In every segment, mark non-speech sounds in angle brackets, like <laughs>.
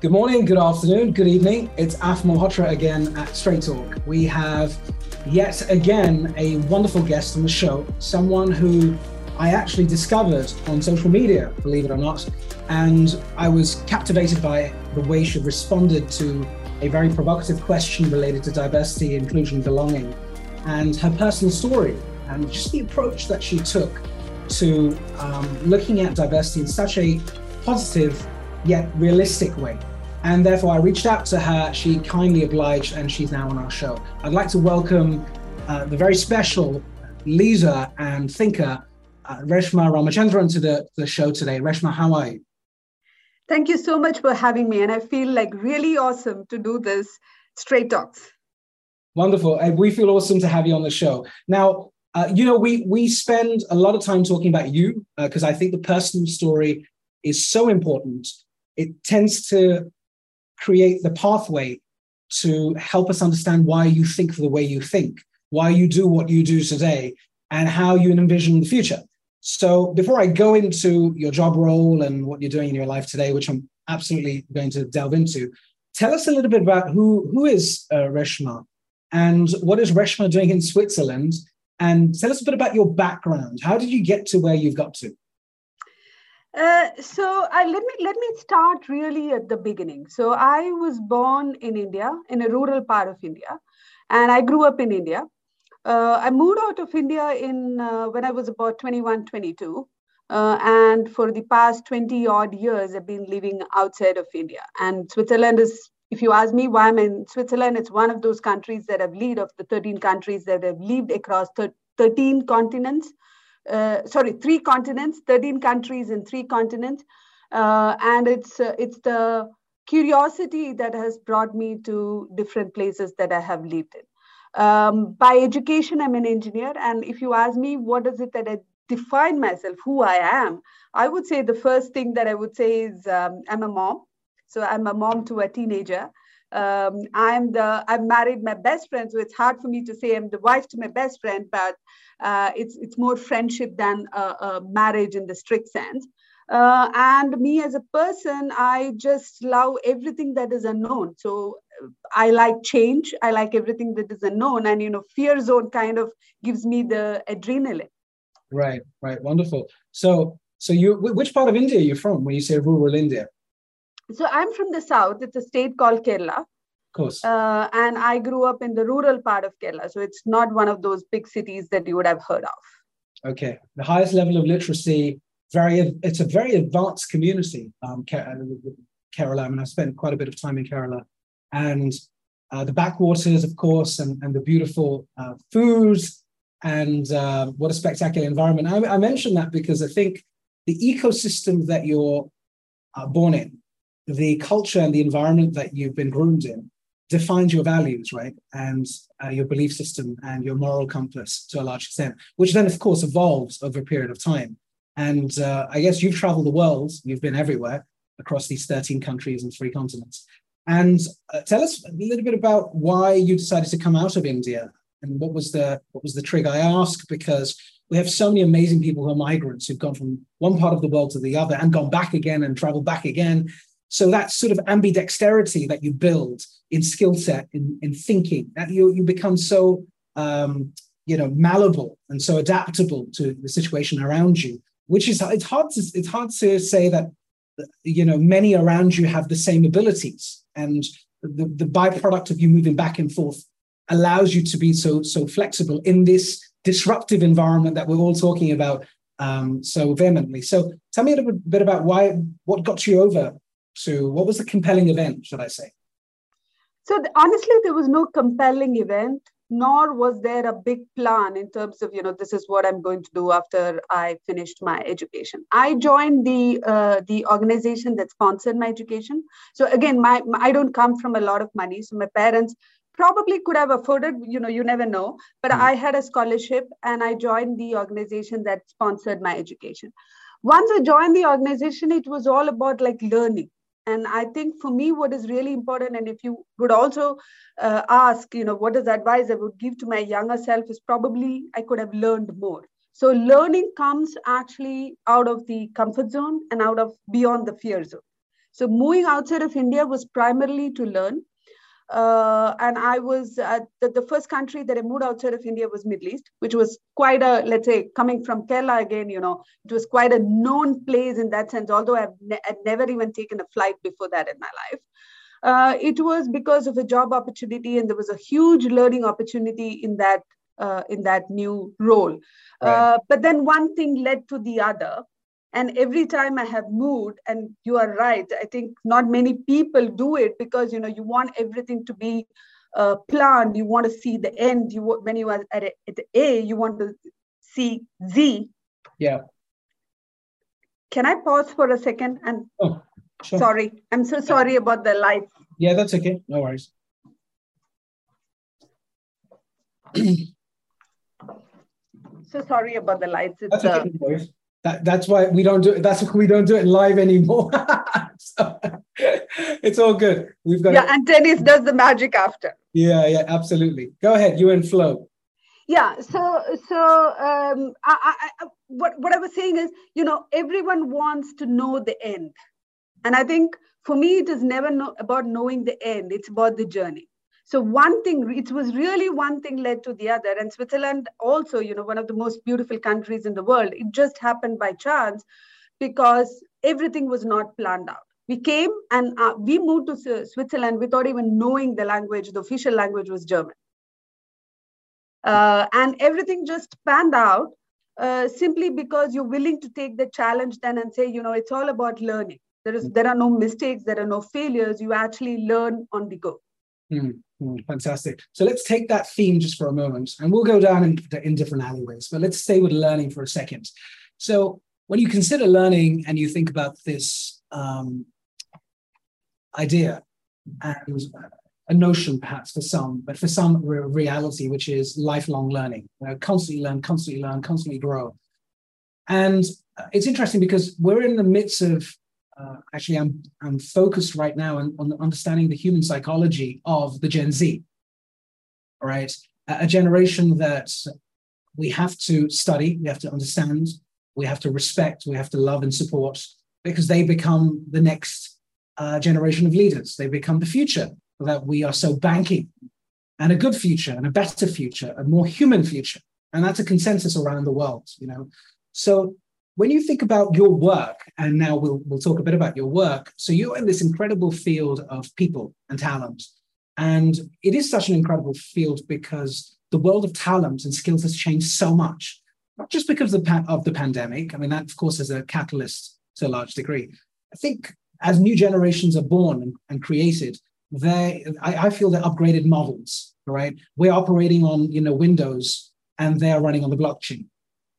Good morning, good afternoon, good evening. It's Af Malhotra again at Straight Talk. We have yet again a wonderful guest on the show, someone who I actually discovered on social media, believe it or not. And I was captivated by the way she responded to a very provocative question related to diversity, inclusion, belonging, and her personal story, and just the approach that she took to um, looking at diversity in such a positive yet realistic way. And therefore, I reached out to her. She kindly obliged, and she's now on our show. I'd like to welcome uh, the very special leader and thinker, uh, Reshma Ramachandran, to the, the show today. Reshma, how are you? Thank you so much for having me. And I feel like really awesome to do this straight talks. Wonderful. And we feel awesome to have you on the show. Now, uh, you know, we we spend a lot of time talking about you because uh, I think the personal story is so important. It tends to create the pathway to help us understand why you think the way you think, why you do what you do today, and how you envision the future. So, before I go into your job role and what you're doing in your life today, which I'm absolutely going to delve into, tell us a little bit about who, who is uh, Reshma and what is Reshma doing in Switzerland? And tell us a bit about your background. How did you get to where you've got to? Uh, so I, let me let me start really at the beginning. So I was born in India, in a rural part of India, and I grew up in India. Uh, I moved out of India in uh, when I was about 21, 22. Uh, and for the past 20 odd years, I've been living outside of India. And Switzerland is, if you ask me why I'm in Switzerland, it's one of those countries that have lived of the 13 countries that have lived across 13 continents uh, sorry, three continents, 13 countries in three continents. Uh, and it's, uh, it's the curiosity that has brought me to different places that I have lived in. Um, by education, I'm an engineer. And if you ask me, what is it that I define myself, who I am, I would say the first thing that I would say is um, I'm a mom. So I'm a mom to a teenager. Um, I'm the I've married my best friend, so it's hard for me to say I'm the wife to my best friend, but uh, it's it's more friendship than a, a marriage in the strict sense. Uh, and me as a person, I just love everything that is unknown. So uh, I like change. I like everything that is unknown, and you know, fear zone kind of gives me the adrenaline. Right, right, wonderful. So, so you, which part of India are you from? When you say rural India? So I'm from the south. It's a state called Kerala course. Uh, and I grew up in the rural part of Kerala. So it's not one of those big cities that you would have heard of. Okay. The highest level of literacy, very it's a very advanced community, um, Kerala. I mean, I've spent quite a bit of time in Kerala. And uh, the backwaters, of course, and, and the beautiful uh, food, and uh, what a spectacular environment. I, I mention that because I think the ecosystem that you're uh, born in, the culture and the environment that you've been groomed in, defines your values, right? And uh, your belief system and your moral compass to a large extent, which then, of course, evolves over a period of time. And uh, I guess you've traveled the world, you've been everywhere across these 13 countries and three continents. And uh, tell us a little bit about why you decided to come out of India and what was the what was the trigger? I ask because we have so many amazing people who are migrants who've gone from one part of the world to the other and gone back again and traveled back again. So that sort of ambidexterity that you build in skill set, in, in thinking, that you, you become so um, you know malleable and so adaptable to the situation around you, which is it's hard to it's hard to say that you know many around you have the same abilities and the, the byproduct of you moving back and forth allows you to be so so flexible in this disruptive environment that we're all talking about um, so vehemently. So tell me a little bit about why what got you over to what was the compelling event, should I say? So honestly, there was no compelling event, nor was there a big plan in terms of, you know, this is what I'm going to do after I finished my education. I joined the uh, the organization that sponsored my education. So again, my, my I don't come from a lot of money, so my parents probably could have afforded you know you never know but mm. i had a scholarship and i joined the organization that sponsored my education once i joined the organization it was all about like learning and i think for me what is really important and if you would also uh, ask you know what is advice i would give to my younger self is probably i could have learned more so learning comes actually out of the comfort zone and out of beyond the fear zone So moving outside of India was primarily to learn. Uh, and I was uh, the, the first country that I moved outside of India was Middle East, which was quite a let's say coming from Kerala again. You know, it was quite a known place in that sense. Although I've ne- I'd never even taken a flight before that in my life, uh, it was because of a job opportunity, and there was a huge learning opportunity in that uh, in that new role. Right. Uh, but then one thing led to the other, and every time i have moved and you are right i think not many people do it because you know you want everything to be uh, planned. You want to see the end. You when you are at, a, at a you want to see z. Yeah. Can i pause for a second? And oh, sure. sorry. I'm so sorry about the lights yeah that's okay. No worries. So sorry about the lights. It's, that's okay, uh, that, that's why we don't do it. That's why we don't do it live anymore. <laughs> so, it's all good. We've got yeah, and tennis does the magic after. Yeah, yeah, absolutely. Go ahead, you and Flo. Yeah, so so um, I, I, what what I was saying is, you know, everyone wants to know the end, and I think for me, it is never know, about knowing the end. It's about the journey so one thing it was really one thing led to the other. And switzerland also you know one of the most beautiful countries in the world. It just happened by chance because everything was not planned out. We came and uh, we moved to switzerland without even knowing the language the official language was german. Uh, and everything just panned out uh, simply because you're willing to take the challenge then and say you know it's all about learning. There is there are no mistakes there are no failures. You actually learn on the go Mm, fantastic. So let's take that theme just for a moment, and we'll go down in, in different alleyways. But let's stay with learning for a second. So when you consider learning and you think about this um, idea and a notion perhaps for some, but for some re- reality, which is lifelong learning, you know, constantly learn, constantly learn, constantly grow. And it's interesting because we're in the midst of uh, actually I'm I'm focused right now on, on understanding the human psychology of the Gen Z. Right, a, a generation that we have to study, we have to understand, we have to respect, we have to love and support because they become the next uh, generation of leaders. They become the future that we are so banking, and a good future, and a better future, a more human future, and that's a consensus around the world. You know, so when you think about your work, and now we'll, we'll talk a bit about your work. So you're in this incredible field of people and talent. And it is such an incredible field because the world of talent and skills has changed so much, not just because of the, of the pandemic. I mean, that, of course, is a catalyst to a large degree. I think as new generations are born and, and created, they, I, I feel they're upgraded models, right? We're operating on, you know, Windows and they're running on the blockchain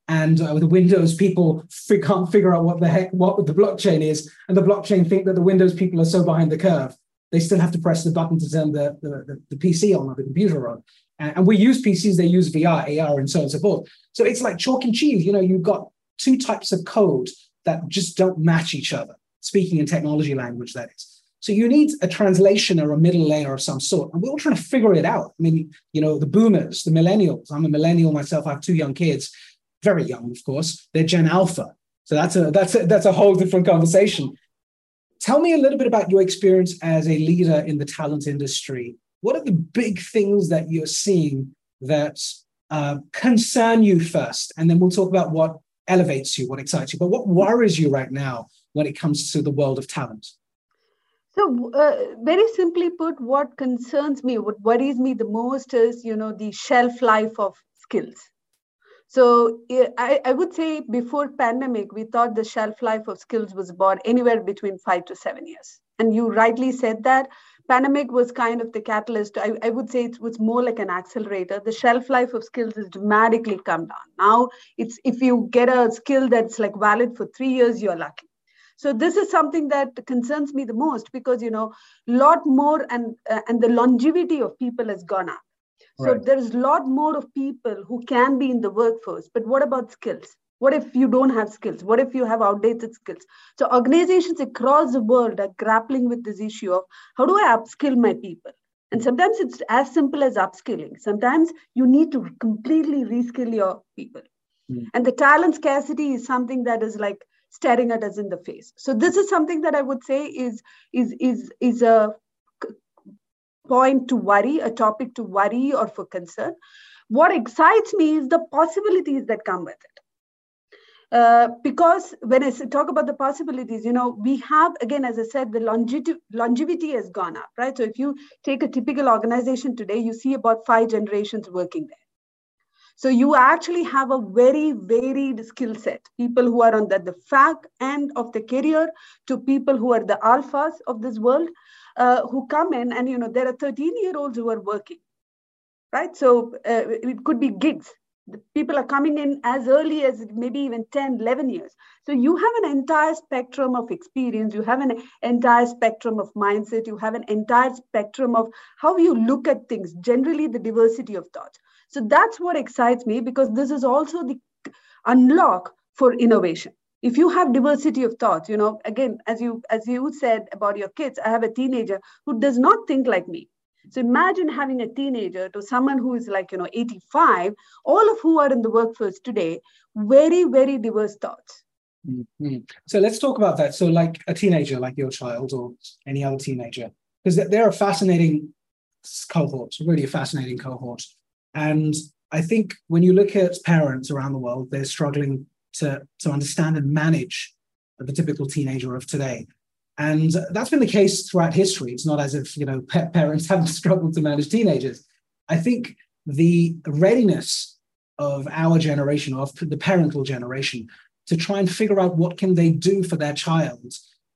and uh, the Windows people can't figure out what the heck what the blockchain is, and the blockchain think that the Windows people are so behind the curve. They still have to press the button to turn the, the, the PC on or the computer on. And, and we use PCs, they use VR, AR, and so on and so forth. So it's like chalk and cheese. You know, you've got two types of code that just don't match each other, speaking in technology language, that is. So you need a translation or a middle layer of some sort. And we're all trying to figure it out. I mean, you know, the boomers, the millennials, I'm a millennial myself, I have two young kids very young, of course. They're Gen Alpha. So that's a that's a, that's a whole different conversation. Tell me a little bit about your experience as a leader in the talent industry. What are the big things that you're seeing that uh, concern you first, and then we'll talk about what elevates you, what excites you. But what worries you right now when it comes to the world of talent? So, uh, very simply put, what concerns me, what worries me the most is, you know, the shelf life of skills. So I, I would say before pandemic, we thought the shelf life of skills was about anywhere between five to seven years. And you rightly said that pandemic was kind of the catalyst. I, I would say it was more like an accelerator. The shelf life of skills has dramatically come down. Now it's if you get a skill that's like valid for three years, you're lucky. So this is something that concerns me the most because you know a lot more and uh, and the longevity of people has gone up so right. there's a lot more of people who can be in the workforce. But what about skills? What if you don't have skills? What if you have outdated skills? So organizations across the world are grappling with this issue of how do I upskill my people? And sometimes it's as simple as upskilling. Sometimes you need to completely reskill your people. Mm. And the talent scarcity is something that is like staring at us in the face. So this is something that I would say is is is is a point to worry, a topic to worry or for concern. What excites me is the possibilities that come with it. Uh, because when I talk about the possibilities, you know, we have, again, as I said, the longevity, longevity has gone up, right? So if you take a typical organization today, you see about five generations working there. So you actually have a very varied skill set. People who are on the, the fag end of the career to people who are the alphas of this world uh, who come in and, you know, there are 13 year olds who are working, right? So uh, it could be gigs. The people are coming in as early as maybe even 10, 11 years. So you have an entire spectrum of experience. You have an entire spectrum of mindset. You have an entire spectrum of how you look at things, generally the diversity of thoughts. So that's what excites me because this is also the unlock for innovation. If you have diversity of thoughts, you know, again, as you as you said about your kids, I have a teenager who does not think like me. So imagine having a teenager to someone who is like, you know, 85, all of who are in the workforce today, very, very diverse thoughts. Mm-hmm. So let's talk about that. So, like a teenager, like your child or any other teenager, because they're a fascinating cohort, really a fascinating cohort. And I think when you look at parents around the world, they're struggling to, to understand and manage the typical teenager of today. And that's been the case throughout history. It's not as if you know parents <laughs> haven't struggled to manage teenagers. I think the readiness of our generation, of the parental generation, to try and figure out what can they do for their child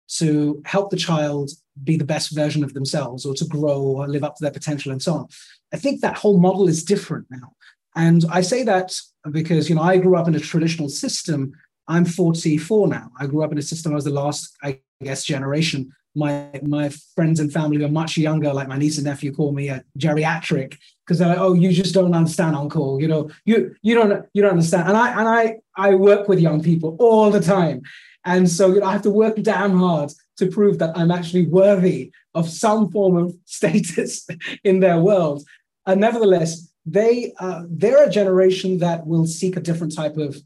to help the child be the best version of themselves or to grow or live up to their potential and so on. I think that whole model is different now. And I say that because, you know, I grew up in a traditional system. I'm 44 now. I grew up in a system, I was the last, I guess, generation. My my friends and family are much younger, like my niece and nephew call me a geriatric because they're like, oh, you just don't understand, uncle. You know, you you don't you don't understand. And I and I I work with young people all the time. And so you know, I have to work damn hard to prove that I'm actually worthy of some form of <laughs> status in their world. And nevertheless, they uh, they're a generation that will seek a different type of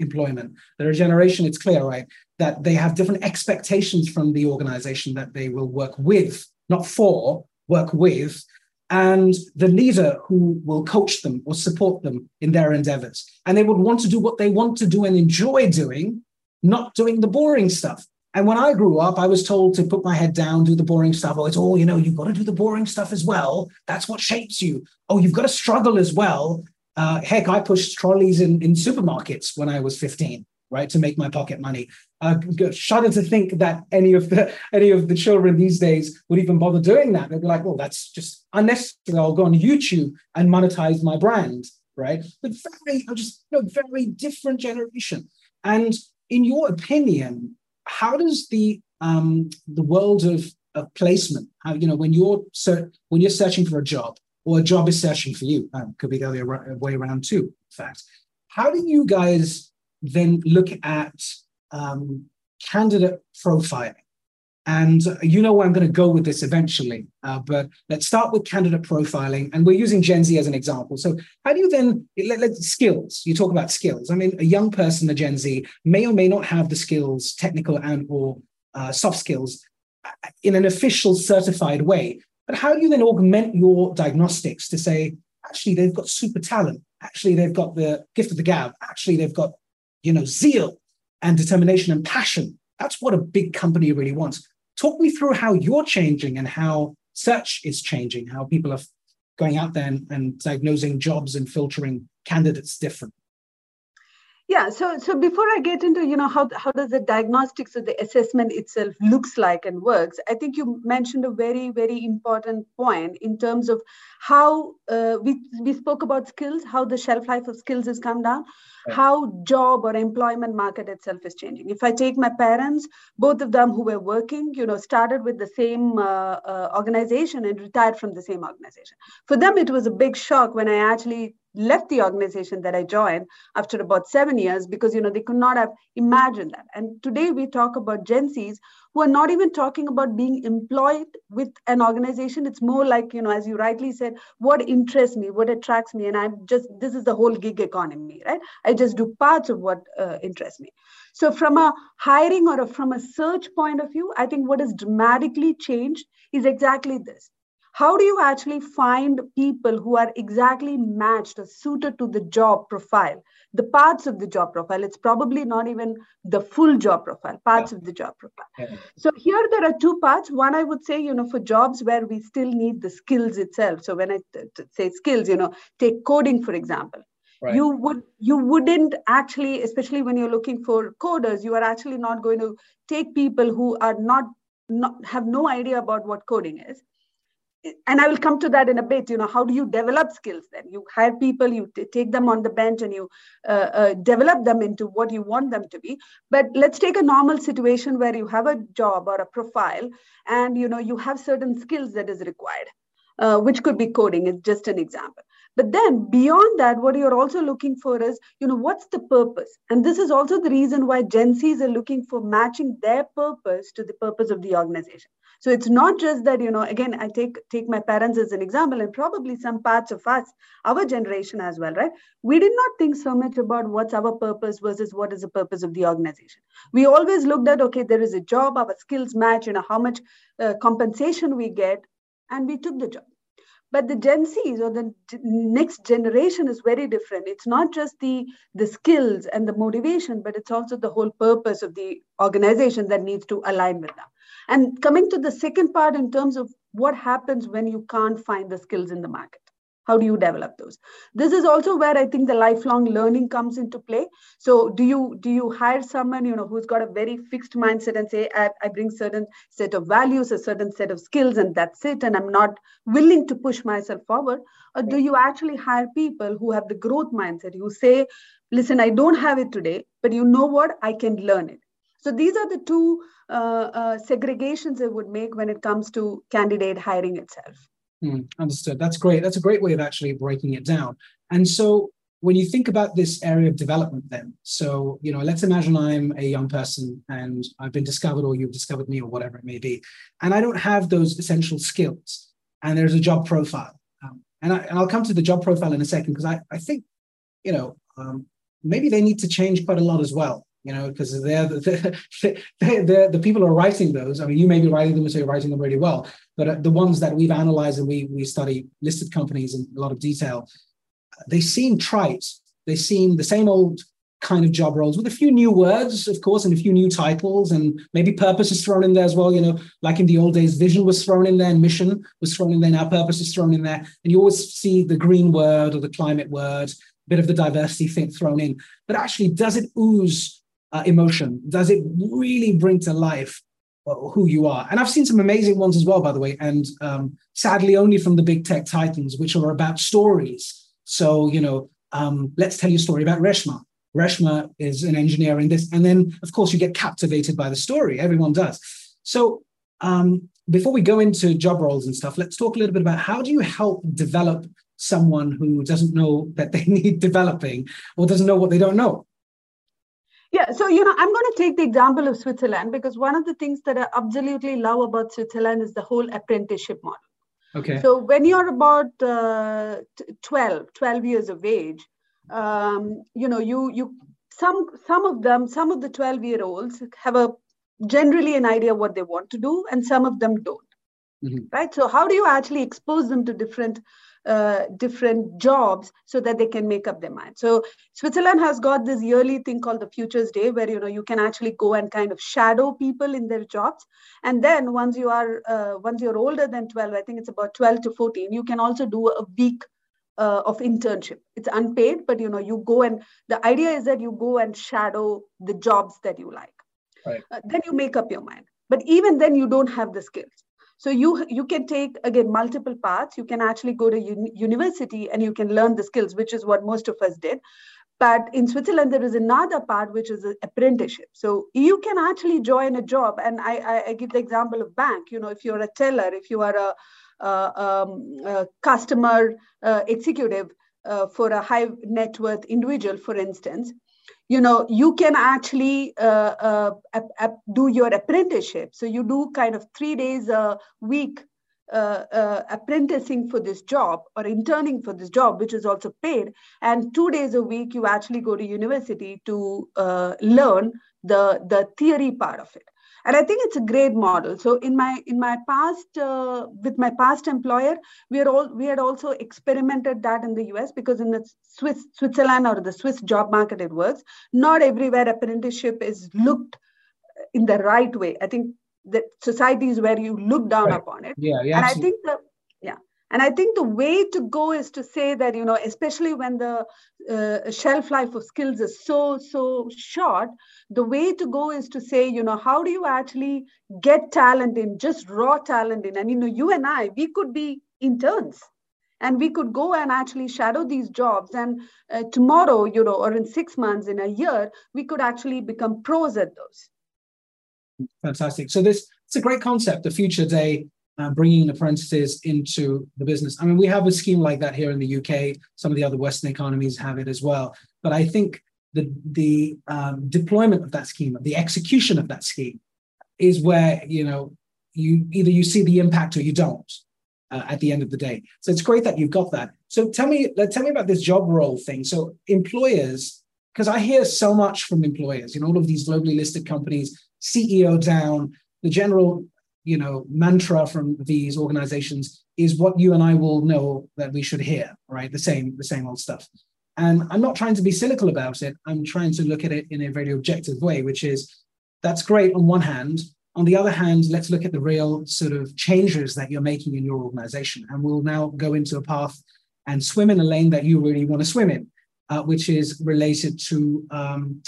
employment. They're a generation, it's clear, right, that they have different expectations from the organization that they will work with, not for, work with, and the leader who will coach them or support them in their endeavors. And they would want to do what they want to do and enjoy doing, not doing the boring stuff. And when I grew up, I was told to put my head down, do the boring stuff. Oh, it's all, you know, you've got to do the boring stuff as well. That's what shapes you. Oh, you've got to struggle as well. Uh, heck, I pushed trolleys in, in supermarkets when I was 15, right, to make my pocket money. Uh, shudder to think that any of the any of the children these days would even bother doing that. They'd be like, well, that's just unnecessary. I'll go on YouTube and monetize my brand, right? But very, just you know, very different generation. And in your opinion, how does the um, the world of, of placement, how, you know, when you're ser- when you're searching for a job or a job is searching for you, um, could be the other way around too. In fact, how do you guys then look at um, candidate profiling? And you know where I'm going to go with this eventually. Uh, but let's start with candidate profiling. And we're using Gen Z as an example. So, how do you then, let, let, skills, you talk about skills. I mean, a young person, a Gen Z, may or may not have the skills, technical and or uh, soft skills, uh, in an official certified way. But how do you then augment your diagnostics to say, actually, they've got super talent. Actually, they've got the gift of the gab. Actually, they've got, you know, zeal and determination and passion. That's what a big company really wants. Talk me through how you're changing and how search is changing, how people are going out there and, and diagnosing jobs and filtering candidates different. Yeah, so so before I get into you know how how does the diagnostics of the assessment itself looks like and works, I think you mentioned a very very important point in terms of how uh, we we spoke about skills, how the shelf life of skills has come down, right. how job or employment market itself is changing. If I take my parents, both of them who were working, you know, started with the same uh, uh, organization and retired from the same organization. For them, it was a big shock when I actually left the organization that I joined after about seven years because you know they could not have imagined that. And today we talk about Gen Zs who are not even talking about being employed with an organization. It's more like, you know, as you rightly said, what interests me, what attracts me. And I'm just, this is the whole gig economy, right? I just do parts of what uh, interests me. So from a hiring or a, from a search point of view, I think what has dramatically changed is exactly this how do you actually find people who are exactly matched or suited to the job profile? The parts of the job profile. It's probably not even the full job profile parts yeah. of the job profile. Yeah. so here there are two parts. One i would say you know for jobs where we still need the skills itself. So when i t- t- say skills you know take coding for example. Right. you would you wouldn't actually especially when you're looking for coders you are actually not going to take people who are not not have no idea about what coding is and I will come to that in a bit. You know, how do you develop skills? Then you hire people, you t- take them on the bench, and you uh, uh, develop them into what you want them to be. But let's take a normal situation where you have a job or a profile, and you know you have certain skills that is required, uh, which could be coding. It's just an example. But then beyond that, what you're also looking for is, you know, what's the purpose? And this is also the reason why Gen Zs are looking for matching their purpose to the purpose of the organization. So it's not just that, you know, again, I take take my parents as an example, and probably some parts of us, our generation as well, right? We did not think so much about what's our purpose versus what is the purpose of the organization. We always looked at, okay, there is a job, our skills match, you know, how much uh, compensation we get, and we took the job but the gen z's or the next generation is very different. It's not just the the skills and the motivation but it's also the whole purpose of the organization that needs to align with them. And coming to the second part in terms of what happens when you can't find the skills in the market how do you develop those? This is also where i think the lifelong learning comes into play. So do you do you hire someone you know who's got a very fixed mindset and say i, I bring certain set of values a certain set of skills and that's it and i'm not willing to push myself forward? Or do you actually hire people who have the growth mindset who say listen i don't have it today but you know what? I can learn it. So these are the two uh, uh, segregations i would make when it comes to candidate hiring itself Mm, understood. That's great. That's a great way of actually breaking it down. And so when you think about this area of development, then, so, you know, let's imagine I'm a young person and I've been discovered or you've discovered me or whatever it may be, and I don't have those essential skills. And there's a job profile. Um, and, I, and I'll come to the job profile in a second because I, I think, you know, um, maybe they need to change quite a lot as well you know, because they're the, they're, they're, the people who are writing those. I mean, you may be writing them so you're writing them really well, but uh, the ones that we've analyzed and we, we study listed companies in a lot of detail, they seem trite. They seem the same old kind of job roles with a few new words, of course, and a few new titles, and maybe purpose is thrown in there as well. You know, like in the old days, vision was thrown in there, and mission was thrown in there. Now purpose is thrown in there, and you always see the green word or the climate word, a bit of the diversity thing thrown in. But actually, does it ooze uh, emotion? Does it really bring to life uh, who you are? And I've seen some amazing ones as well, by the way, and um, sadly only from the big tech titans, which are about stories. So, you know, um, let's tell you a story about Reshma. Reshma is an engineer in this. And then, of course, you get captivated by the story. Everyone does. So, um, before we go into job roles and stuff, let's talk a little bit about how do you help develop someone who doesn't know that they <laughs> need developing or doesn't know what they don't know? Yeah, so you know, I'm going to take the example of Switzerland because one of the things that I absolutely love about Switzerland is the whole apprenticeship model. Okay. So when you're about uh, 12, 12 years of age, um, you know, you you some some of them, some of the 12 year olds have a generally an idea what they want to do, and some of them don't. Mm-hmm. Right. So how do you actually expose them to different uh, different jobs so that they can make up their mind. So switzerland has got this yearly thing called the futures day where you know you can actually go and kind of shadow people in their jobs. And then once you are uh, once you're older than 12 i think it's about 12 to 14 you can also do a week uh, of internship. It's unpaid but you know you go and the idea is that you go and shadow the jobs that you like. Right. Uh, then you make up your mind. But even then you don't have the skills so you you can take again multiple paths. You can actually go to uni- university and you can learn the skills, which is what most of us did. But in Switzerland, there is another part which is apprenticeship. So you can actually join a job, and I, I, I give the example of bank. You know, if you're a teller, if you are a, um, customer uh, executive, uh, for a high net worth individual, for instance, you know, you can actually uh, uh, ap- ap- do your apprenticeship. So you do kind of three days a week uh, uh, apprenticing for this job or interning for this job, which is also paid. And two days a week, you actually go to university to uh, learn the, the theory part of it and i think it's a great model. So in my in my past uh, with my past employer we are all we had also experimented that in the us because in the swiss switzerland or the swiss job market it works. Not everywhere apprenticeship is looked in the right way. I think that societies where you look down right. upon it. Yeah, yeah and i think the yeah and I think the way to go is to say that, you know, especially when the uh, shelf life of skills is so, so short, the way to go is to say, you know, how do you actually get talent in, just raw talent in? And, you know, you and I, we could be interns and we could go and actually shadow these jobs. And uh, tomorrow you know or in six months in a year we could actually become pros at those. Fantastic. So this it's a great concept the future day uh, bringing apprentices into the business. I mean, we have a scheme like that here in the UK. Some of the other Western economies have it as well. But I think the the um, deployment of that scheme, the execution of that scheme, is where you know you either you see the impact or you don't. Uh, at the end of the day, so it's great that you've got that. So tell me, tell me about this job role thing. So employers, because I hear so much from employers, know, all of these globally listed companies, CEO down, the general you know mantra from these organizations is what you and I will know that we should hear, right? The same, the same old stuff. And I'm not trying to be cynical about it. I'm trying to look at it in a very objective way, which is that's great on one hand. On the other hand, let's look at the real sort of changes that you're making in your organization. And we'll now go into a path and swim in a lane that you really want to swim in, uh, which is related to um,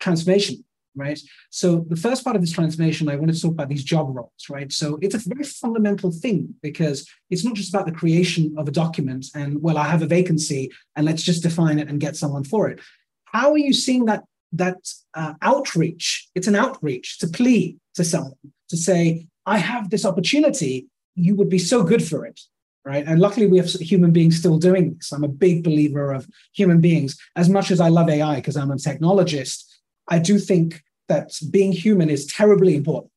transformation right? So the first part of this transformation, I want to talk about these job roles, right? So it's a very fundamental thing because it's not just about the creation of a document and well, I have a vacancy and let's just define it and get someone for it. How are you seeing that that uh, outreach? It's an outreach to plea to someone to say, I have this opportunity. You would be so good for it, right? And luckily, we have human beings still doing this. I'm a big believer of human beings. As much as I love AI because I'm a technologist, I do think that being human is terribly important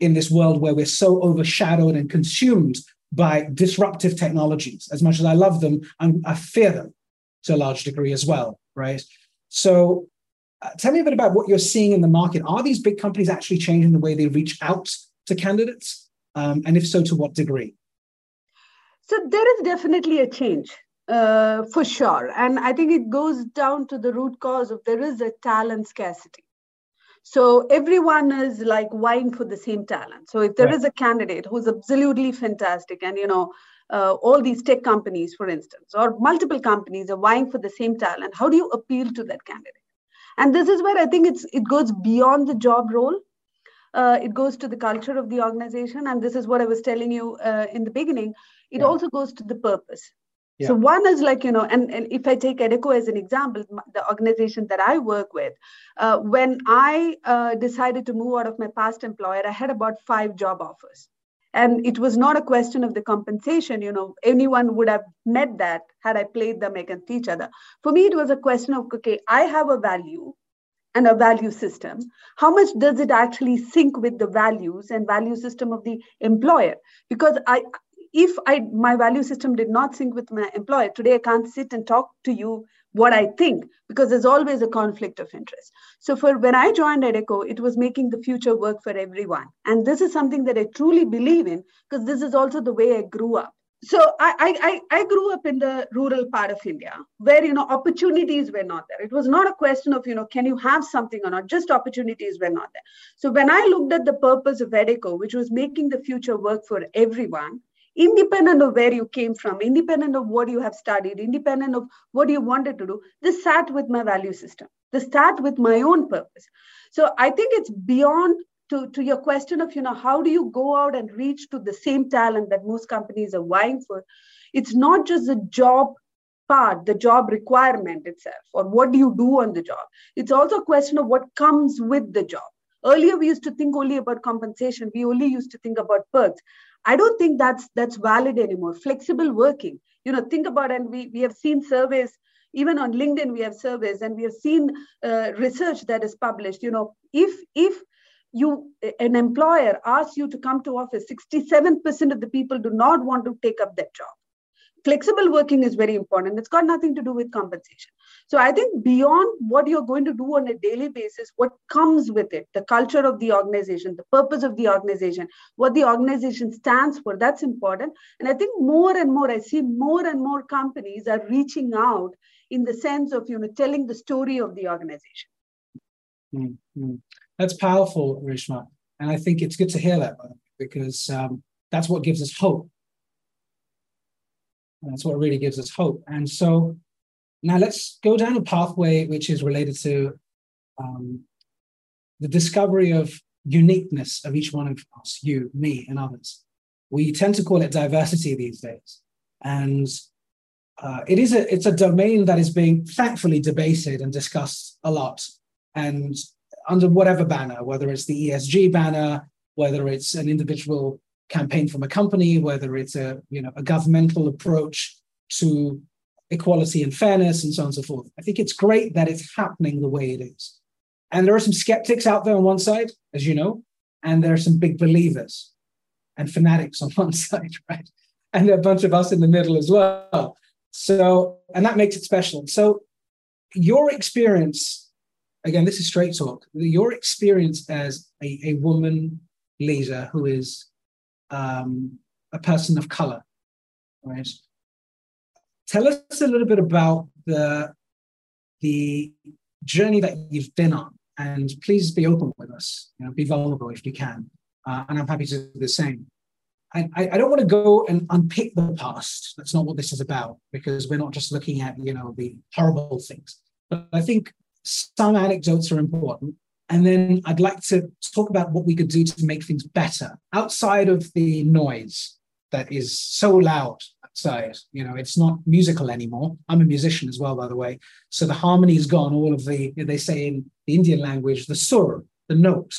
in this world where we're so overshadowed and consumed by disruptive technologies. As much as I love them, I'm, i fear them to a large degree as well, right? So, uh, tell me a bit about what you're seeing in the market. Are these big companies actually changing the way they reach out to candidates? Um, and if so, to what degree? So, there is definitely a change. Uh, for sure. And I think it goes down to the root cause of there is a talent scarcity. So everyone is like vying for the same talent. So if there right. is a candidate who's absolutely fantastic, and you know, uh, all these tech companies, for instance, or multiple companies are vying for the same talent, how do you appeal to that candidate? And this is where I think it's it goes beyond the job role. Uh, it goes to the culture of the organization, and this is what I was telling you uh, in the beginning. It yeah. also goes to the purpose. Yeah. So one is like, you know, and, and if I take Adecco as an example, the organization that I work with, uh, when I uh, decided to move out of my past employer, I had about five job offers. And it was not a question of the compensation, you know, anyone would have met that had I played them against each other. For me, it was a question of, okay, I have a value and a value system how much does it actually sync with the values and value system of the employer because i if I my value system did not sync with my employer, today I can't sit and talk to you what I think because there's always a conflict of interest. So for when I joined Adecco, it was making the future work for everyone. And this is something that I truly believe in because this is also the way I grew up. So I, I, I grew up in the rural part of India where, you know, opportunities were not there. It was not a question of, you know, can you have something or not? Just opportunities were not there. So when I looked at the purpose of Adecco, which was making the future work for everyone, independent of where you came from, independent of what you have studied, independent of what you wanted to do, this sat with my value system. This sat with my own purpose. So I think it's beyond to, to your question of, you know, how do you go out and reach to the same talent that most companies are vying for? It's not just the job part, the job requirement itself, or what do you do on the job. It's also a question of what comes with the job. Earlier, we used to think only about compensation. We only used to think about perks. I don't think that's that's valid anymore. Flexible working, you know, think about and we we have seen surveys even on linkedin we have surveys and we have seen uh, research that is published. You know if if you an employer asks you to come to office 67% of the people do not want to take up that job flexible working is very important. It's got nothing to do with compensation. So i think beyond what you're going to do on a daily basis what comes with it the culture of the organization the purpose of the organization what the organization stands for that's important. And i think more and more i see more and more companies are reaching out in the sense of you know telling the story of the organization. Mm-hmm. that's powerful reshma. And i think it's good to hear that because um, that's what gives us hope that's what really gives us hope. And so now let's go down a pathway which is related to um, the discovery of uniqueness of each one of us you me and others. We tend to call it diversity these days. And uh, it is a it's a domain that is being thankfully debated and discussed a lot, and under whatever banner, whether it's the ESG banner, whether it's an individual campaign from a company, whether it's a you know a governmental approach to equality and fairness, and so on and so forth. I think it's great that it's happening the way it is. And there are some skeptics out there on one side, as you know, and there are some big believers and fanatics on <laughs> one side, right? And a bunch of us in the middle as well. So, and that makes it special. So, your experience, again, this is straight talk, your experience as a, a woman leader who is um, a person of color, right? Tell us a little bit about the, the journey that you've been on, and please be open with us, you know, be vulnerable if you can. Uh, and I'm happy to do the same. I, I don't want to go and unpick the past. That's not what this is about, because we're not just looking at, you know, the horrible things. But I think some anecdotes are important. And then I'd like to talk about what we could do to make things better outside of the noise that is so loud outside. You know, it's not musical anymore. I'm a musician as well, by the way. So the harmony is gone. All of the, they say in the Indian language, the sur, the note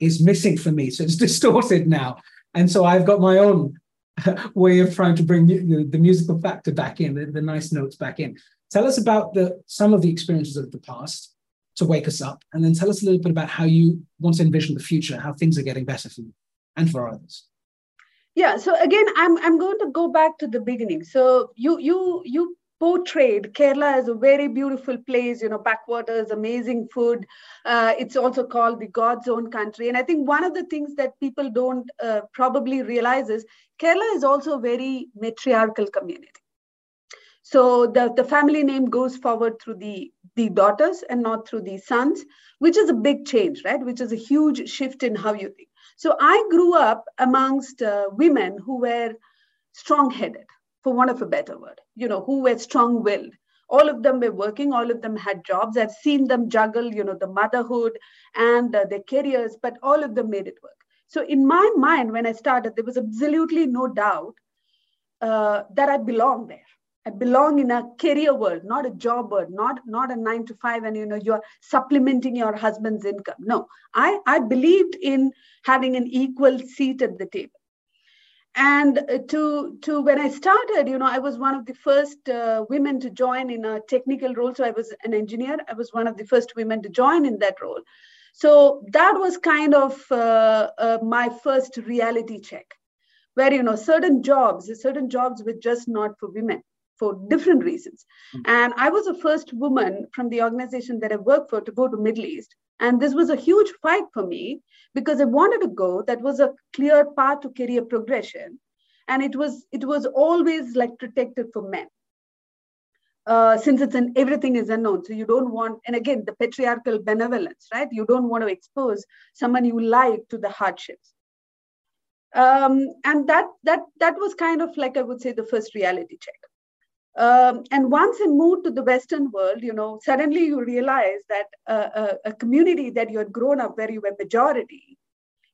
is missing for me. So it's <laughs> distorted now. And so I've got my own <laughs> way of trying to bring the, musical factor back in, the, the, nice notes back in. Tell us about the some of the experiences of the past to wake us up, and then tell us a little bit about how you want to envision the future, how things are getting better for you and for others. Yeah. So again, I'm I'm going to go back to the beginning. So you you you portrayed Kerala as a very beautiful place, you know, backwaters, amazing food. Uh, it's also called the God's own country. And I think one of the things that people don't uh, probably realize is Kerala is also a very matriarchal community. So the, the family name goes forward through the, the daughters and not through the sons, which is a big change, right? Which is a huge shift in how you think. So I grew up amongst uh, women who were strong headed for want of a better word, you know, who were strong willed. All of them were working, all of them had jobs. I've seen them juggle, you know, the motherhood and uh, their careers, but all of them made it work. So, in my mind, when I started, there was absolutely no doubt uh, that I belong there. I belong in a career world, not a job world, not, not a nine to five, and you know you're supplementing your husband's income. No, I, I believed in having an equal seat at the table. And uh, to to when i started you know i was one of the first uh, women to join in a technical role. So i was an engineer. I was one of the first women to join in that role. So that was kind of uh, uh, my first reality check where you know certain jobs certain jobs were just not for women for different reasons mm-hmm. and i was the first woman from the organization that i worked for to go to middle east and this was a huge fight for me because I wanted to go. That was a clear path to career progression. And it was it was always like protected for men. Uh, since it's an everything is unknown so you don't want and again the patriarchal benevolence right you don't want to expose someone you like to the hardships um, and that that that was kind of like i would say the first reality check um, and once you move to the Western world, you know, suddenly you realize that a, a, community that you had grown up where you were majority,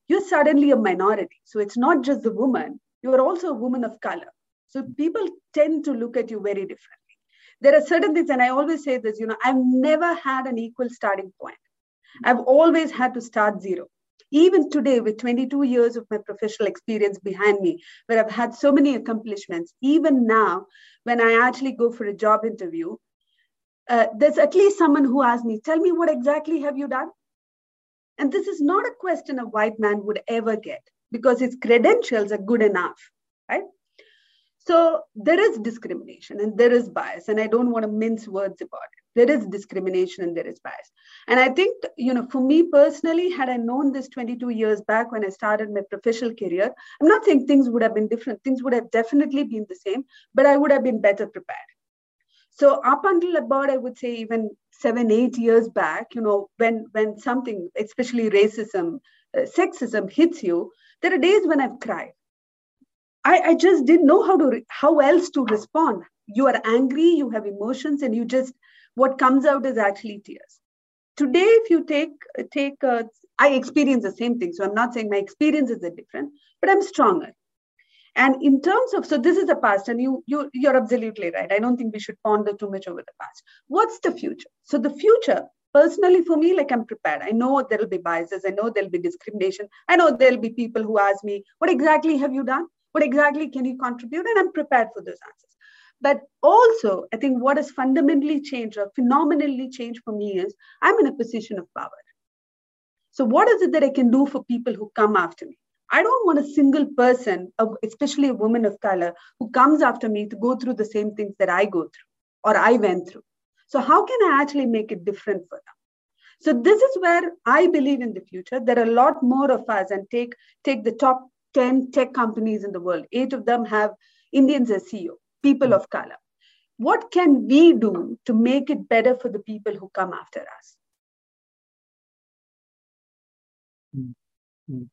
you're suddenly a minority. So it's not just the woman, you are also a woman of color. So people tend to look at you very differently. There are certain things, and I always say this, you know, I've never had an equal starting point. I've always had to start zero. Even today with 22 years of my professional experience behind me where i've had so many accomplishments even now when i actually go for a job interview uh, there's at least someone who asks me tell me what exactly have you done? And this is not a question a white man would ever get because his credentials are good enough right? So there is discrimination and there is bias and i don't want to mince words about it there is discrimination and there is bias. And i think you know for me personally had i known this 22 years back when i started my professional career i'm not saying things would have been different things would have definitely been the same but i would have been better prepared. So up until about i would say even seven eight years back you know when when something especially racism uh, sexism hits you there are days when i've cried. I, I just didn't know how to how else to respond. You are angry you have emotions and you just what comes out is actually tears. Today if you take take uh, i experience the same thing so i'm not saying my experiences are different but i'm stronger. And in terms of so this is the past and you you you're absolutely right. I don't think we should ponder too much over the past. What's the future? So the future personally for me like i'm prepared. I know there'll be biases i know there'll be discrimination i know there'll be people who ask me what exactly have you done? What exactly can you contribute? And i'm prepared for those answers but also, I think what has fundamentally changed or phenomenally changed for me is I'm in a position of power. So, what is it that I can do for people who come after me? I don't want a single person, especially a woman of color, who comes after me to go through the same things that I go through or I went through. So, how can I actually make it different for them? So, this is where I believe in the future. There are a lot more of us, and take, take the top 10 tech companies in the world, eight of them have Indians as CEO people of color. What can we do to make it better for the people who come after us? Mm-hmm.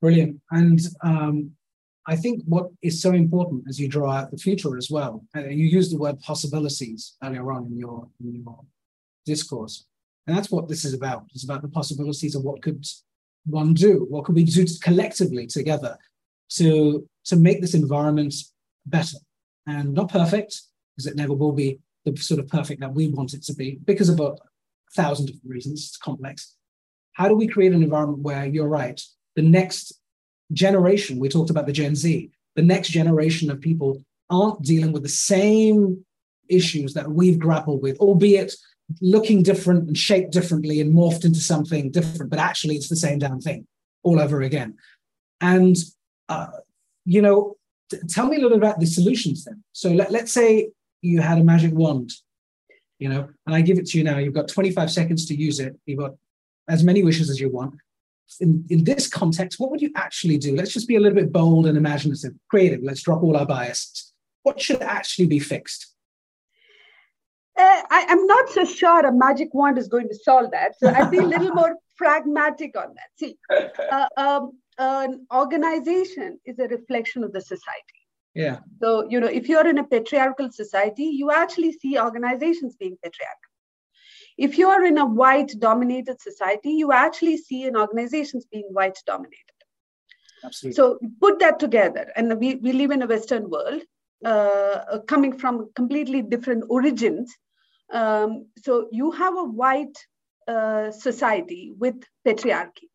Brilliant. And um, I think what is so important as you draw out the future as well, uh, you used the word possibilities earlier on in your, in your discourse. And that's what this is about. It's about the possibilities of what could one do, what could we do collectively together to, to make this environment better and not perfect, because it never will be the sort of perfect that we want it to be, because of a thousand different reasons. It's complex. How do we create an environment where you're right? The next generation, we talked about the Gen Z, the next generation of people aren't dealing with the same issues that we've grappled with, albeit looking different and shaped differently and morphed into something different, but actually it's the same damn thing all over again. And, uh, you know, tell me a little about the solutions then. So let, let's say you had a magic wand, you know, and I give it to you now. You've got 25 seconds to use it. You've got as many wishes as you want. In, in this context, what would you actually do? Let's just be a little bit bold and imaginative, creative. Let's drop all our biases. What should actually be fixed? Uh, I, am not so sure a magic wand is going to solve that. So I'd be a little <laughs> more pragmatic on that. See, uh, um, an organization is a reflection of the society. Yeah. So, you know, if you're in a patriarchal society, you actually see organizations being patriarchal. If you're in a white dominated society, you actually see an organizations being white dominated. Absolutely. So put that together. And we, we live in a Western world uh, coming from completely different origins. Um, so you have a white uh, society with patriarchy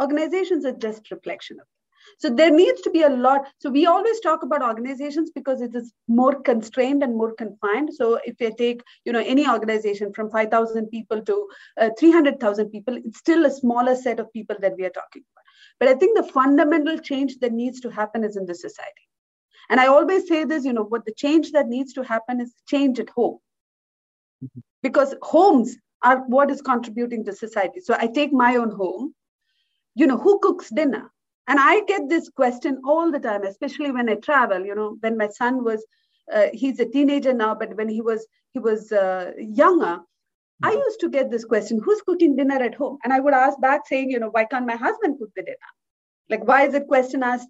organizations are just reflection of it. So there needs to be a lot so we always talk about organizations because it is more constrained and more confined. So if you take you know any organization from 5000 people to uh, 300000 people it's still a smaller set of people that we are talking about. But i think the fundamental change that needs to happen is in the society. And i always say this you know what the change that needs to happen is change at home. Mm-hmm. because homes are what is contributing to society. So i take my own home you know, who cooks dinner? And I get this question all the time, especially when I travel. You know, when my son was, uh, he's a teenager now, but when he was he was uh, younger, I mm-hmm. used to get this question: Who's cooking dinner at home? And I would ask back, saying, you know, why can't my husband cook the dinner? Like, why is it question asked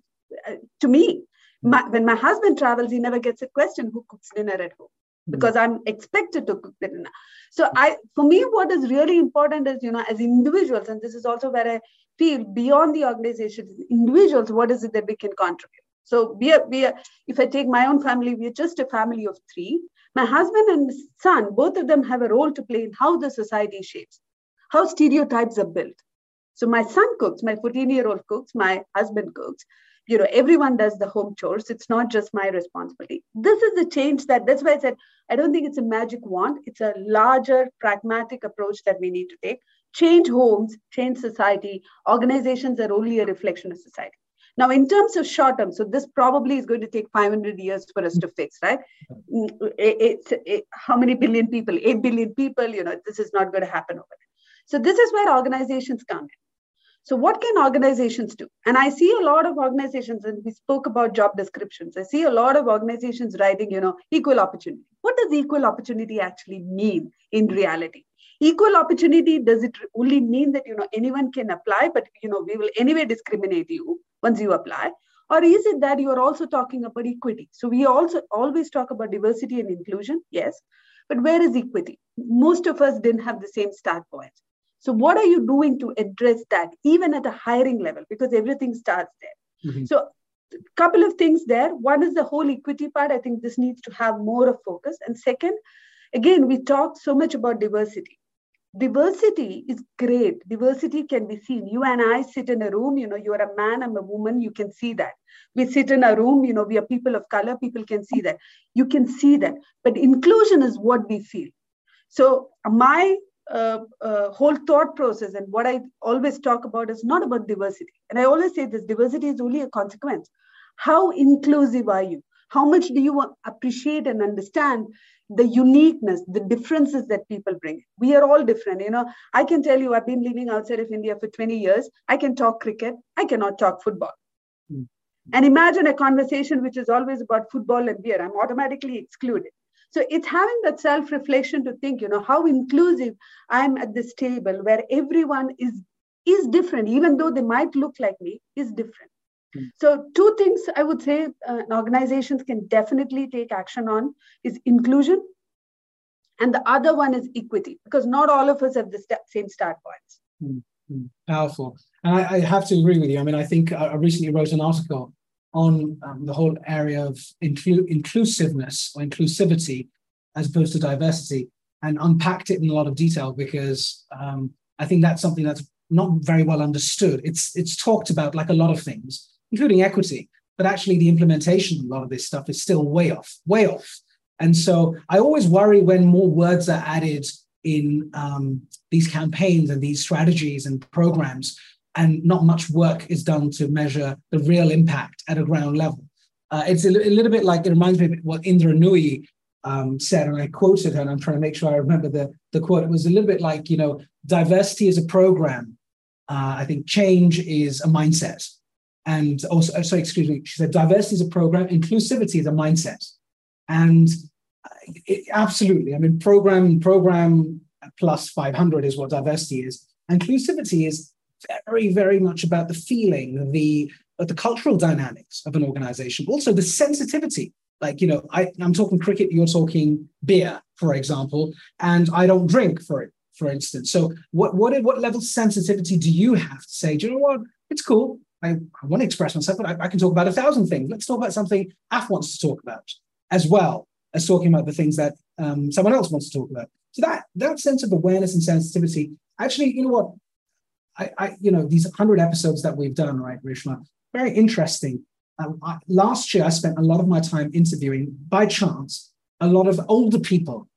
uh, to me? My, when my husband travels, he never gets a question: Who cooks dinner at home? Mm-hmm. Because I'm expected to cook the dinner. So I, for me, what is really important is, you know, as individuals, and this is also where I feel beyond the organization, individuals, what is it that we can contribute? So we are, we are, if I take my own family, we are just a family of three. My husband and son, both of them have a role to play in how the society shapes, how stereotypes are built. So my son cooks, my 14 year old cooks, my husband cooks. You know, everyone does the home chores. It's not just my responsibility. This is the change that, that's why I said, I don't think it's a magic wand. It's a larger, pragmatic approach that we need to take. Change homes, change society. Organizations are only a reflection of society. Now, in terms of short term, so this probably is going to take 500 years for us to fix, right? Mm, it's it, how many billion people? 8 billion people, you know, this is not going to happen overnight. So this is where organizations come in. So what can organizations do? And I see a lot of organizations, and we spoke about job descriptions. I see a lot of organizations writing, you know, equal opportunity. What does equal opportunity actually mean in reality? Equal opportunity, does it only mean that, you know, anyone can apply, but, you know, we will anyway discriminate you? once you apply? Or is it that you are also talking about equity? So we also always talk about diversity and inclusion, yes, but where is equity? Most of us didn't have the same start point. So what are you doing to address that, even at a hiring level? Because everything starts there. Mm-hmm. So a couple of things there. One is the whole equity part. I think this needs to have more of focus. And second, again, we talk so much about diversity diversity is great. Diversity can be seen. You and i sit in a room you know you're a man i'm a woman you can see that. We sit in a room you know we are people of color people can see that. You can see that. But inclusion is what we feel. So my uh, uh, whole thought process and what i always talk about is not about diversity. And i always say this diversity is only a consequence. How inclusive are you how much do you appreciate and understand the uniqueness, the differences that people bring. We are all different. You know, I can tell you, I've been living outside of India for 20 years. I can talk cricket. I cannot talk football. Mm. And imagine a conversation which is always about football and beer. I'm automatically excluded. So it's having that self-reflection to think, you know, how inclusive I'm at this table where everyone is is different, even though they might look like me, is different. So, two things I would say uh, organizations can definitely take action on is inclusion, and the other one is equity, because not all of us have the st- same start points. Mm-hmm. Powerful. And I, I, have to agree with you. I mean, I think I recently wrote an article on um, the whole area of inclu- inclusiveness or inclusivity as opposed to diversity and unpacked it in a lot of detail because um, I think that's something that's not very well understood. It's it's talked about like a lot of things, including equity. But actually, the implementation of a lot of this stuff is still way off, way off. And so I always worry when more words are added in um, these campaigns and these strategies and programs, and not much work is done to measure the real impact at a ground level. Uh, it's a, a, little bit like it reminds me of what Indra Nooyi um, said, and I quoted her, and I'm trying to make sure I remember the, the quote. It was a little bit like, you know, diversity is a program. Uh, I think change is a mindset. And also, oh, sorry, excuse me, she said diversity is a program, inclusivity is a mindset. And uh, it, absolutely, I mean, program, program plus 500 is what diversity is. Inclusivity is very, very much about the feeling, the, uh, the cultural dynamics of an organization, also the sensitivity. Like, you know, I, I'm talking cricket, you're talking beer, for example, and I don't drink for it, for instance. So what, what, what level of sensitivity do you have to say, do you know what? It's cool. I, I want to express myself, but I, I, can talk about a thousand things. Let's talk about something Af wants to talk about, as well as talking about the things that um, someone else wants to talk about. So that that sense of awareness and sensitivity, actually, you know what? I, I you know, these hundred episodes that we've done, right, Reshma, very interesting. Um, I, last year, I spent a lot of my time interviewing, by chance, a lot of older people,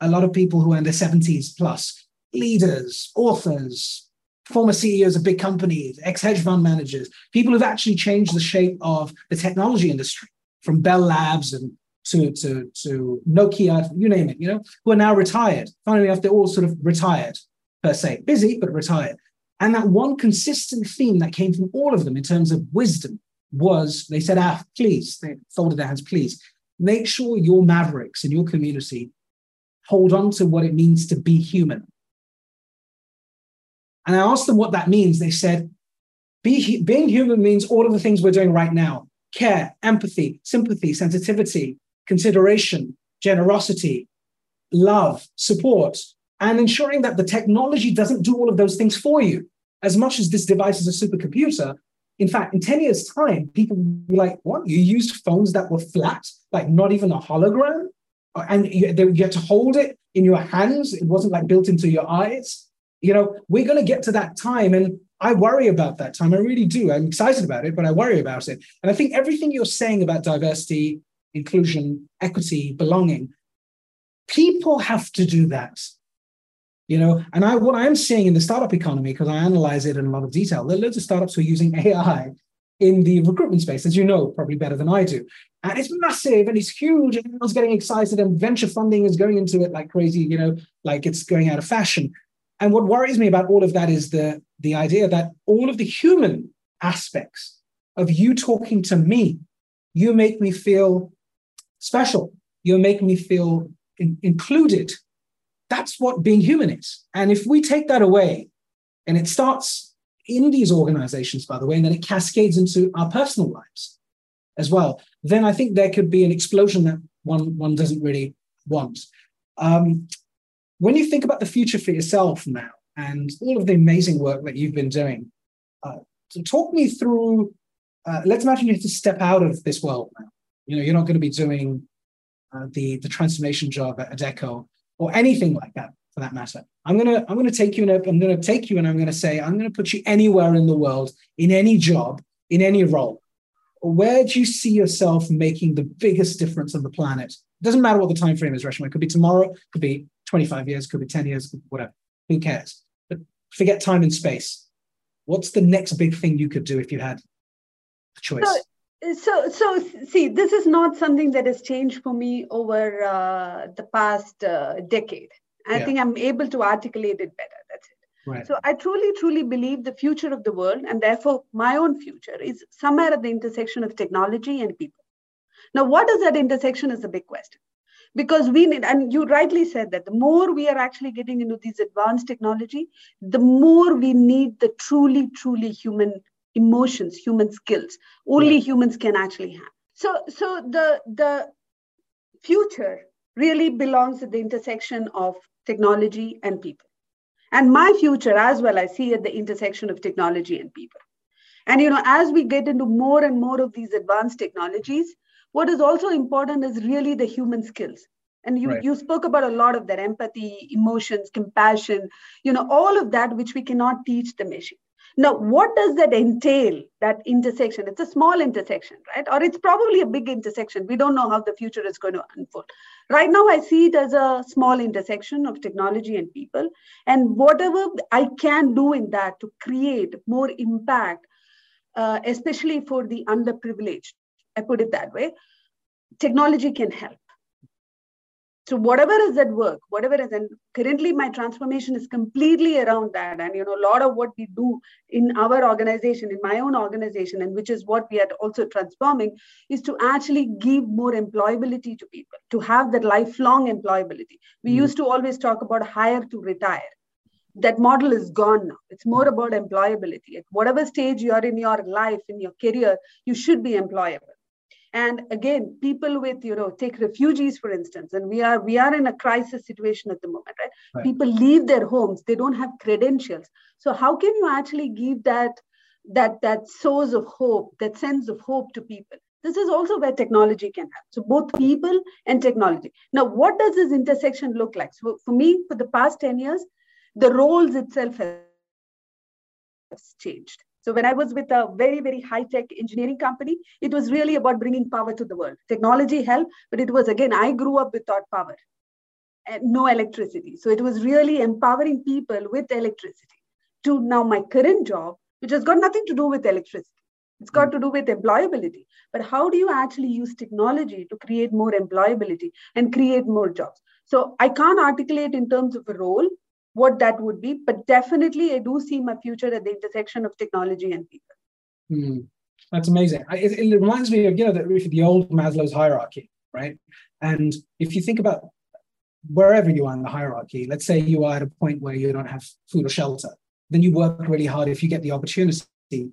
a lot of people who are in their 70s plus, leaders, authors, former CEOs of big companies, ex hedge fund managers, people who've actually changed the shape of the technology industry from Bell Labs and to, to, to Nokia, you name it, you know, who are now retired. Finally, they're all sort of retired per se, busy, but retired. And that one consistent theme that came from all of them in terms of wisdom was they said, ah, please, they folded their hands, please, make sure your mavericks in your community hold on to what it means to be human and I asked them what that means. They said, Be, being human means all of the things we're doing right now care, empathy, sympathy, sensitivity, consideration, generosity, love, support, and ensuring that the technology doesn't do all of those things for you. As much as this device is a supercomputer, in fact, in 10 years' time, people will be like, what? You used phones that were flat, like not even a hologram? Uh, and you, you had to hold it in your hands. It wasn't like built into your eyes you know we're going to get to that time and I worry about that time. I really do. I'm excited about it, but I worry about it. And I think everything you're saying about diversity, inclusion, equity, belonging, people have to do that. You know, and I what I'm seeing in the startup economy, because I analyze it in a lot of detail, there are loads of startups who are using <laughs> AI in the recruitment space, as you know, probably better than I do. And it's massive and it's huge, and everyone's getting excited, and venture funding is going into it like crazy, you know, like it's going out of fashion. And what worries me about all of that is the, the idea that all of the human aspects of you talking to me, you make me feel special. You make me feel in, included. That's what being human is. And if we take that away, and it starts in these organizations, by the way, and then it cascades into our personal lives as well, then I think there could be an explosion that one, one doesn't really want. Um, when you think about the future for yourself now and all of the amazing work that you've been doing, uh, so talk me through. Uh, let's imagine you have to step out of this world now. You know, you're not going to be doing uh, the the transformation job at Adecco or anything like that for that matter. I'm gonna I'm gonna take you and I'm gonna take you and I'm gonna say I'm gonna put you anywhere in the world in any job in any role. Where do you see yourself making the biggest difference on the planet? It doesn't matter what the time frame is, Reshma. It could be tomorrow, it could be 25 years, could be 10 years, whatever. Who cares? But forget time and space. What's the next big thing you could do if you had a choice? So, so, so see, this is not something that has changed for me over uh, the past uh, decade. I yeah. think I'm able to articulate it better. That's it. Right. So I truly, truly believe the future of the world, and therefore my own future, is somewhere at the intersection of technology and people. Now, what is that intersection is a big question because we need and you rightly said that the more we are actually getting into these advanced technology the more we need the truly truly human emotions human skills only yeah. humans can actually have. So so the the future really belongs at the intersection of technology and people. And my future as well i see at the intersection of technology and people. And you know as we get into more and more of these advanced technologies what is also important is really the human skills. And you, right. you spoke about a lot of that empathy emotions compassion you know all of that which we cannot teach the machine. Now what does that entail that intersection? It's a small intersection right? Or it's probably a big intersection. We don't know how the future is going to unfold. Right now i see it as a small intersection of technology and people. And whatever i can do in that to create more impact uh, especially for the underprivileged I put it that way, technology can help. So whatever is at work, whatever is, and currently my transformation is completely around that. And you know, a lot of what we do in our organization, in my own organization, and which is what we are also transforming, is to actually give more employability to people, to have that lifelong employability. We mm. used to always talk about hire to retire that model is gone now. It's more about employability. At whatever stage you are in your life, in your career, you should be employable and again people with you know take refugees for instance and we are we are in a crisis situation at the moment right, right. people leave their homes. They don't have credentials. So how can you actually give that that that source of hope that sense of hope to people? This is also where technology can help. So both people and technology. Now what does this intersection look like? So for me for the past 10 years the roles itself has changed so when I was with a very, very high-tech engineering company, it was really about bringing power to the world. Technology helped, but it was, again, I grew up without power and no electricity. So it was really empowering people with electricity to now my current job, which has got nothing to do with electricity. It's got mm. to do with employability. But how do you actually use technology to create more employability and create more jobs? So I can't articulate in terms of a role, what that would be. But definitely, I do see my future at the intersection of technology and people. Mm, that's amazing. It, it, reminds me of you know the, the old Maslow's hierarchy, right? And if you think about wherever you are in the hierarchy, let's say you are at a point where you don't have food or shelter, then you work really hard. If you get the opportunity,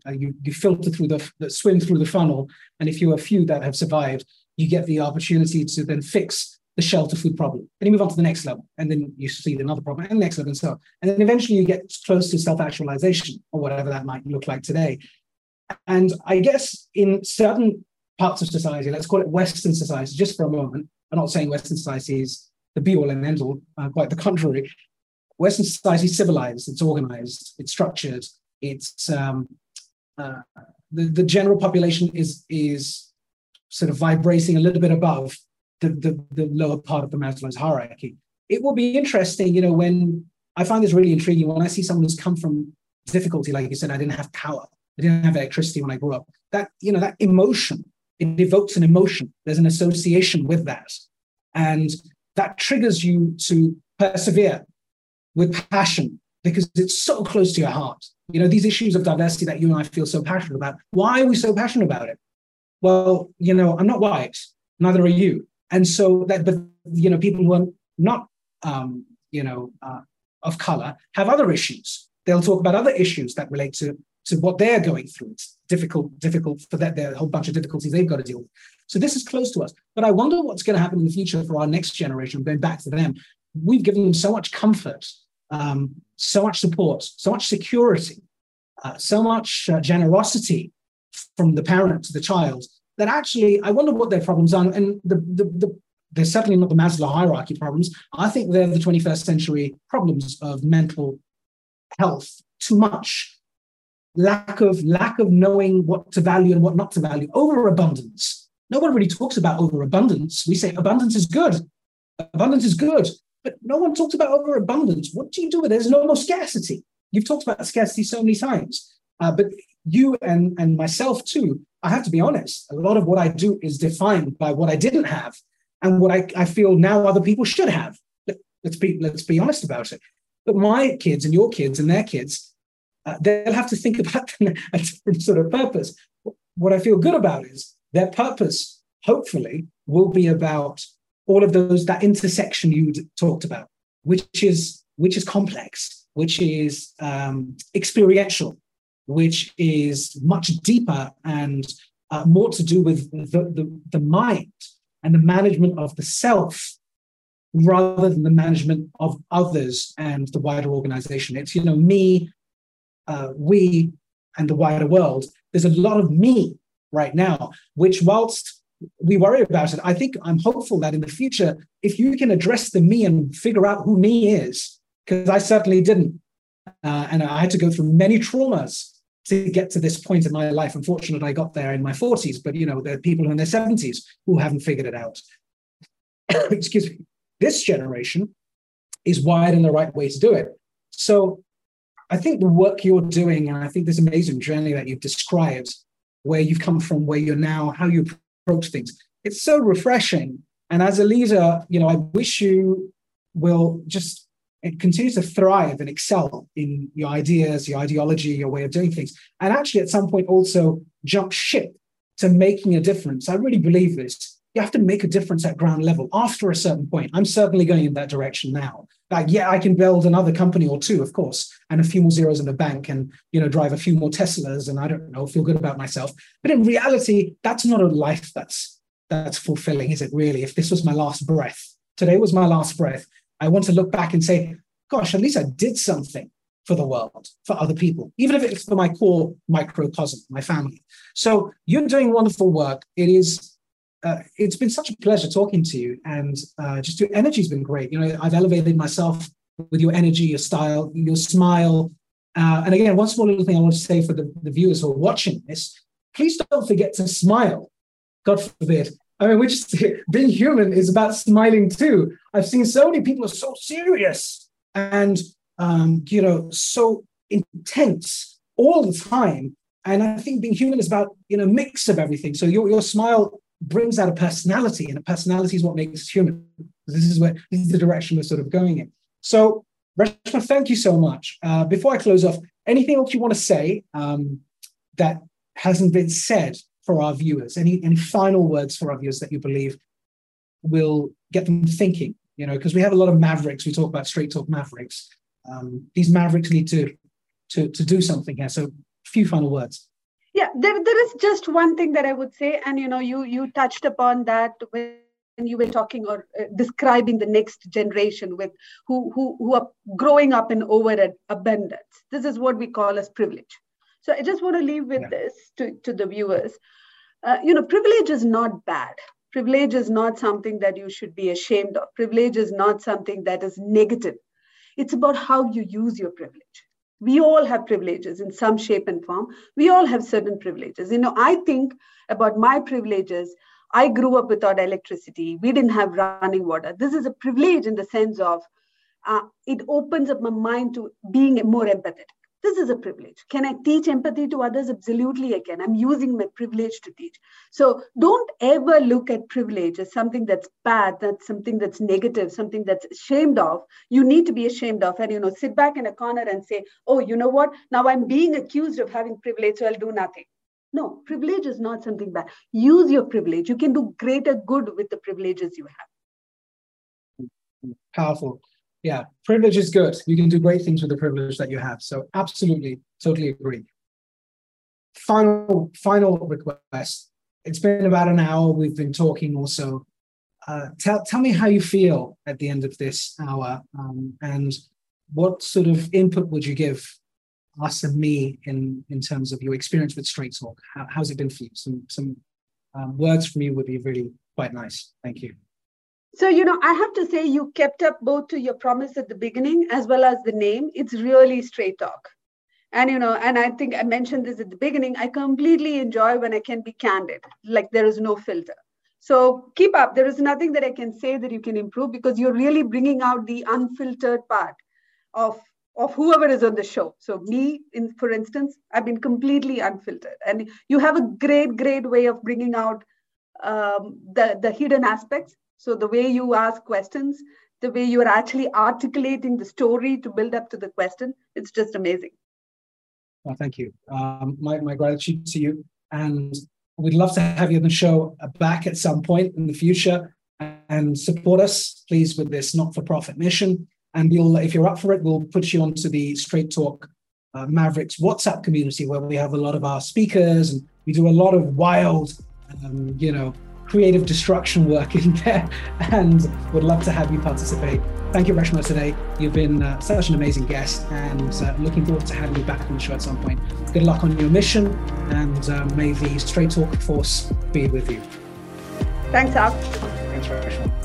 uh, you, you filter through the, the swim through the funnel, and if you're a few that have survived, you get the opportunity to then fix the shelter food problem. Then you move on to the next level, and then you see another problem, and the next level, and so on. And then eventually you get close to self actualization, or whatever that might look like today. And I guess in certain parts of society, let's call it Western society, just for a moment, I'm not saying Western society is the be all and end all, uh, quite the contrary. Western society is civilized, it's organized, it's structured, it's um, uh, the, the general population is is sort of vibrating a little bit above the, the, the lower part of the Maslow's hierarchy. It will be interesting, you know, when I find this really intriguing when I see someone who's come from difficulty, like you said, I didn't have power, I didn't have electricity when I grew up. That, you know, that emotion, it evokes an emotion. There's an association with that. And that triggers you to persevere with passion because it's so close to your heart. You know, these issues of diversity that you and I feel so passionate about. Why are we so passionate about it? Well, you know, I'm not white, neither are you. And so that, but, you know, people who are not, um, you know, uh, of color have other issues. They'll talk about other issues that relate to, to what they're going through. It's difficult, difficult for that. There are a whole bunch of difficulties they've got to deal with. So this is close to us. But I wonder what's going to happen in the future for our next generation, going back to them. We've given them so much comfort, um, so much support, so much security, uh, so much uh, generosity from the parent to the child that actually I wonder what their problems are. And the, the, the they're certainly not the Maslow hierarchy problems. I think they're the 21st century problems of mental health. Too much lack of lack of knowing what to value and what not to value. Overabundance. No one really talks about overabundance. We say abundance is good. Abundance is good, but no one talks about overabundance. What do you do with it? There's no more scarcity. You've talked about scarcity so many times, uh, but you and and myself too. I have to be honest. A lot of what I do is defined by what I didn't have and what I, I feel now other people should have. Let's be let's be honest about it. But my kids and your kids and their kids, uh, they'll have to think <laughs> about a different sort of purpose. What I feel good about is their purpose, hopefully, will be about all of those that intersection you talked about, which is which is complex, which is um, experiential, which is much deeper and uh, more to do with the, the, the mind and the management of the self rather than the management of others and the wider organization. It's, you know, me, uh, we, and the wider world. There's a lot of me right now, which, whilst we worry about it, I think I'm hopeful that in the future, if you can address the me and figure out who me is, because I certainly didn't. Uh, and I had to go through many traumas to get to this point in my life. Unfortunately, I got there in my 40s, but you know, there are people in their 70s who haven't figured it out. <coughs> Excuse me. This generation is wired in the right way to do it. So I think the work you're doing, and I think this amazing journey that you've described, where you've come from, where you're now, how you approach things, it's so refreshing. And as a leader, you know, I wish you will just it continues to thrive and excel in your ideas, your ideology, your way of doing things, and actually at some point also jump ship to making a difference. I really believe this. You have to make a difference at ground level after a certain point. I'm certainly going in that direction now. Like, yeah, I can build another company or two, of course, and a few more zeros in the bank and, you know, drive a few more Teslas and I don't know, feel good about myself. But in reality, that's not a life that's that's fulfilling, is it really? If this was my last breath, today was my last breath, I want to look back and say, gosh, at least I did something for the world, for other people, even if it's for my core microcosm, my family. So you're doing wonderful work. It is. Uh, it's been such a pleasure talking to you, and uh, just your energy's been great. You know, I've elevated myself with your energy, your style, your smile. Uh, and again, one small little thing I want to say for the, the viewers who are watching this: please don't forget to smile. God forbid I mean, just <laughs> being human is about smiling too. I've seen so many people are so serious and um, you know so intense all the time. And I think being human is about you know mix of everything. So your your smile brings out a personality, and a personality is what makes us human. This is where this is the direction we're sort of going in. So, Reshma, thank you so much. Uh, before I close off, anything else you want to say um, that hasn't been said for our viewers? Any any final words for our viewers that you believe will get them thinking? You know, because we have a lot of mavericks. We talk about straight talk mavericks. Um, these mavericks need to to to do something here. So, a few final words. Yeah, there, there is just one thing that I would say, and you know, you you touched upon that when you were talking or uh, describing the next generation with who who who are growing up in over abundance. This is what we call as privilege so I just want to leave with yeah. this to, to the viewers. Uh, you know, privilege is not bad. Privilege is not something that you should be ashamed of. Privilege is not something that is negative. It's about how you use your privilege. We all have privileges in some shape and form. We all have certain privileges. You know, I think about my privileges. I grew up without electricity. We didn't have running water. This is a privilege in the sense of uh, it opens up my mind to being more empathetic. This is a privilege. Can I teach empathy to others? Absolutely, I can. I'm using my privilege to teach. So don't ever look at privilege as something that's bad, that's something that's negative, something that's ashamed of. You need to be ashamed of, and you know, sit back in a corner and say, "Oh, you know what? Now I'm being accused of having privilege, so I'll do nothing." No, privilege is not something bad. Use your privilege. You can do greater good with the privileges you have. Powerful yeah, privilege is good. You can do great things with the privilege that you have. So absolutely, totally agree. Final, final request. It's been about an hour. We've been talking also. Uh, tell, tell me how you feel at the end of this hour um, and what sort of input would you give us and me in, in terms of your experience with Straight Talk? How, how's it been for you? Some, some um, words from you would be really quite nice. Thank you. So, you know, I have to say you kept up both to your promise at the beginning as well as the name. It's really straight talk. And, you know, and I think I mentioned this at the beginning. I completely enjoy when I can be candid, like there is no filter. So keep up. There is nothing that I can say that you can improve because you're really bringing out the unfiltered part of of whoever is on the show. So me, in for instance, I've been completely unfiltered, and you have a great, great way of bringing out um, the the hidden aspects so the way you ask questions, the way you are actually articulating the story to build up to the question, it's just amazing. Well, thank you. Um, my, my gratitude to you. And we'd love to have you on the show back at some point in the future and support us, please, with this not-for-profit mission. And we'll, if you're up for it, we'll put you onto the Straight Talk uh, Mavericks WhatsApp community where we have a lot of our speakers and we do a lot of wild, um, you know, creative destruction work in <laughs> there and would love to have you participate. Thank you, Reshma, today. You've been uh, such an amazing guest and uh, looking forward to having you back on the show at some point. Good luck on your mission and uh, may the Straight Talk Force be with you. Thanks, Al. Thanks, Reshma.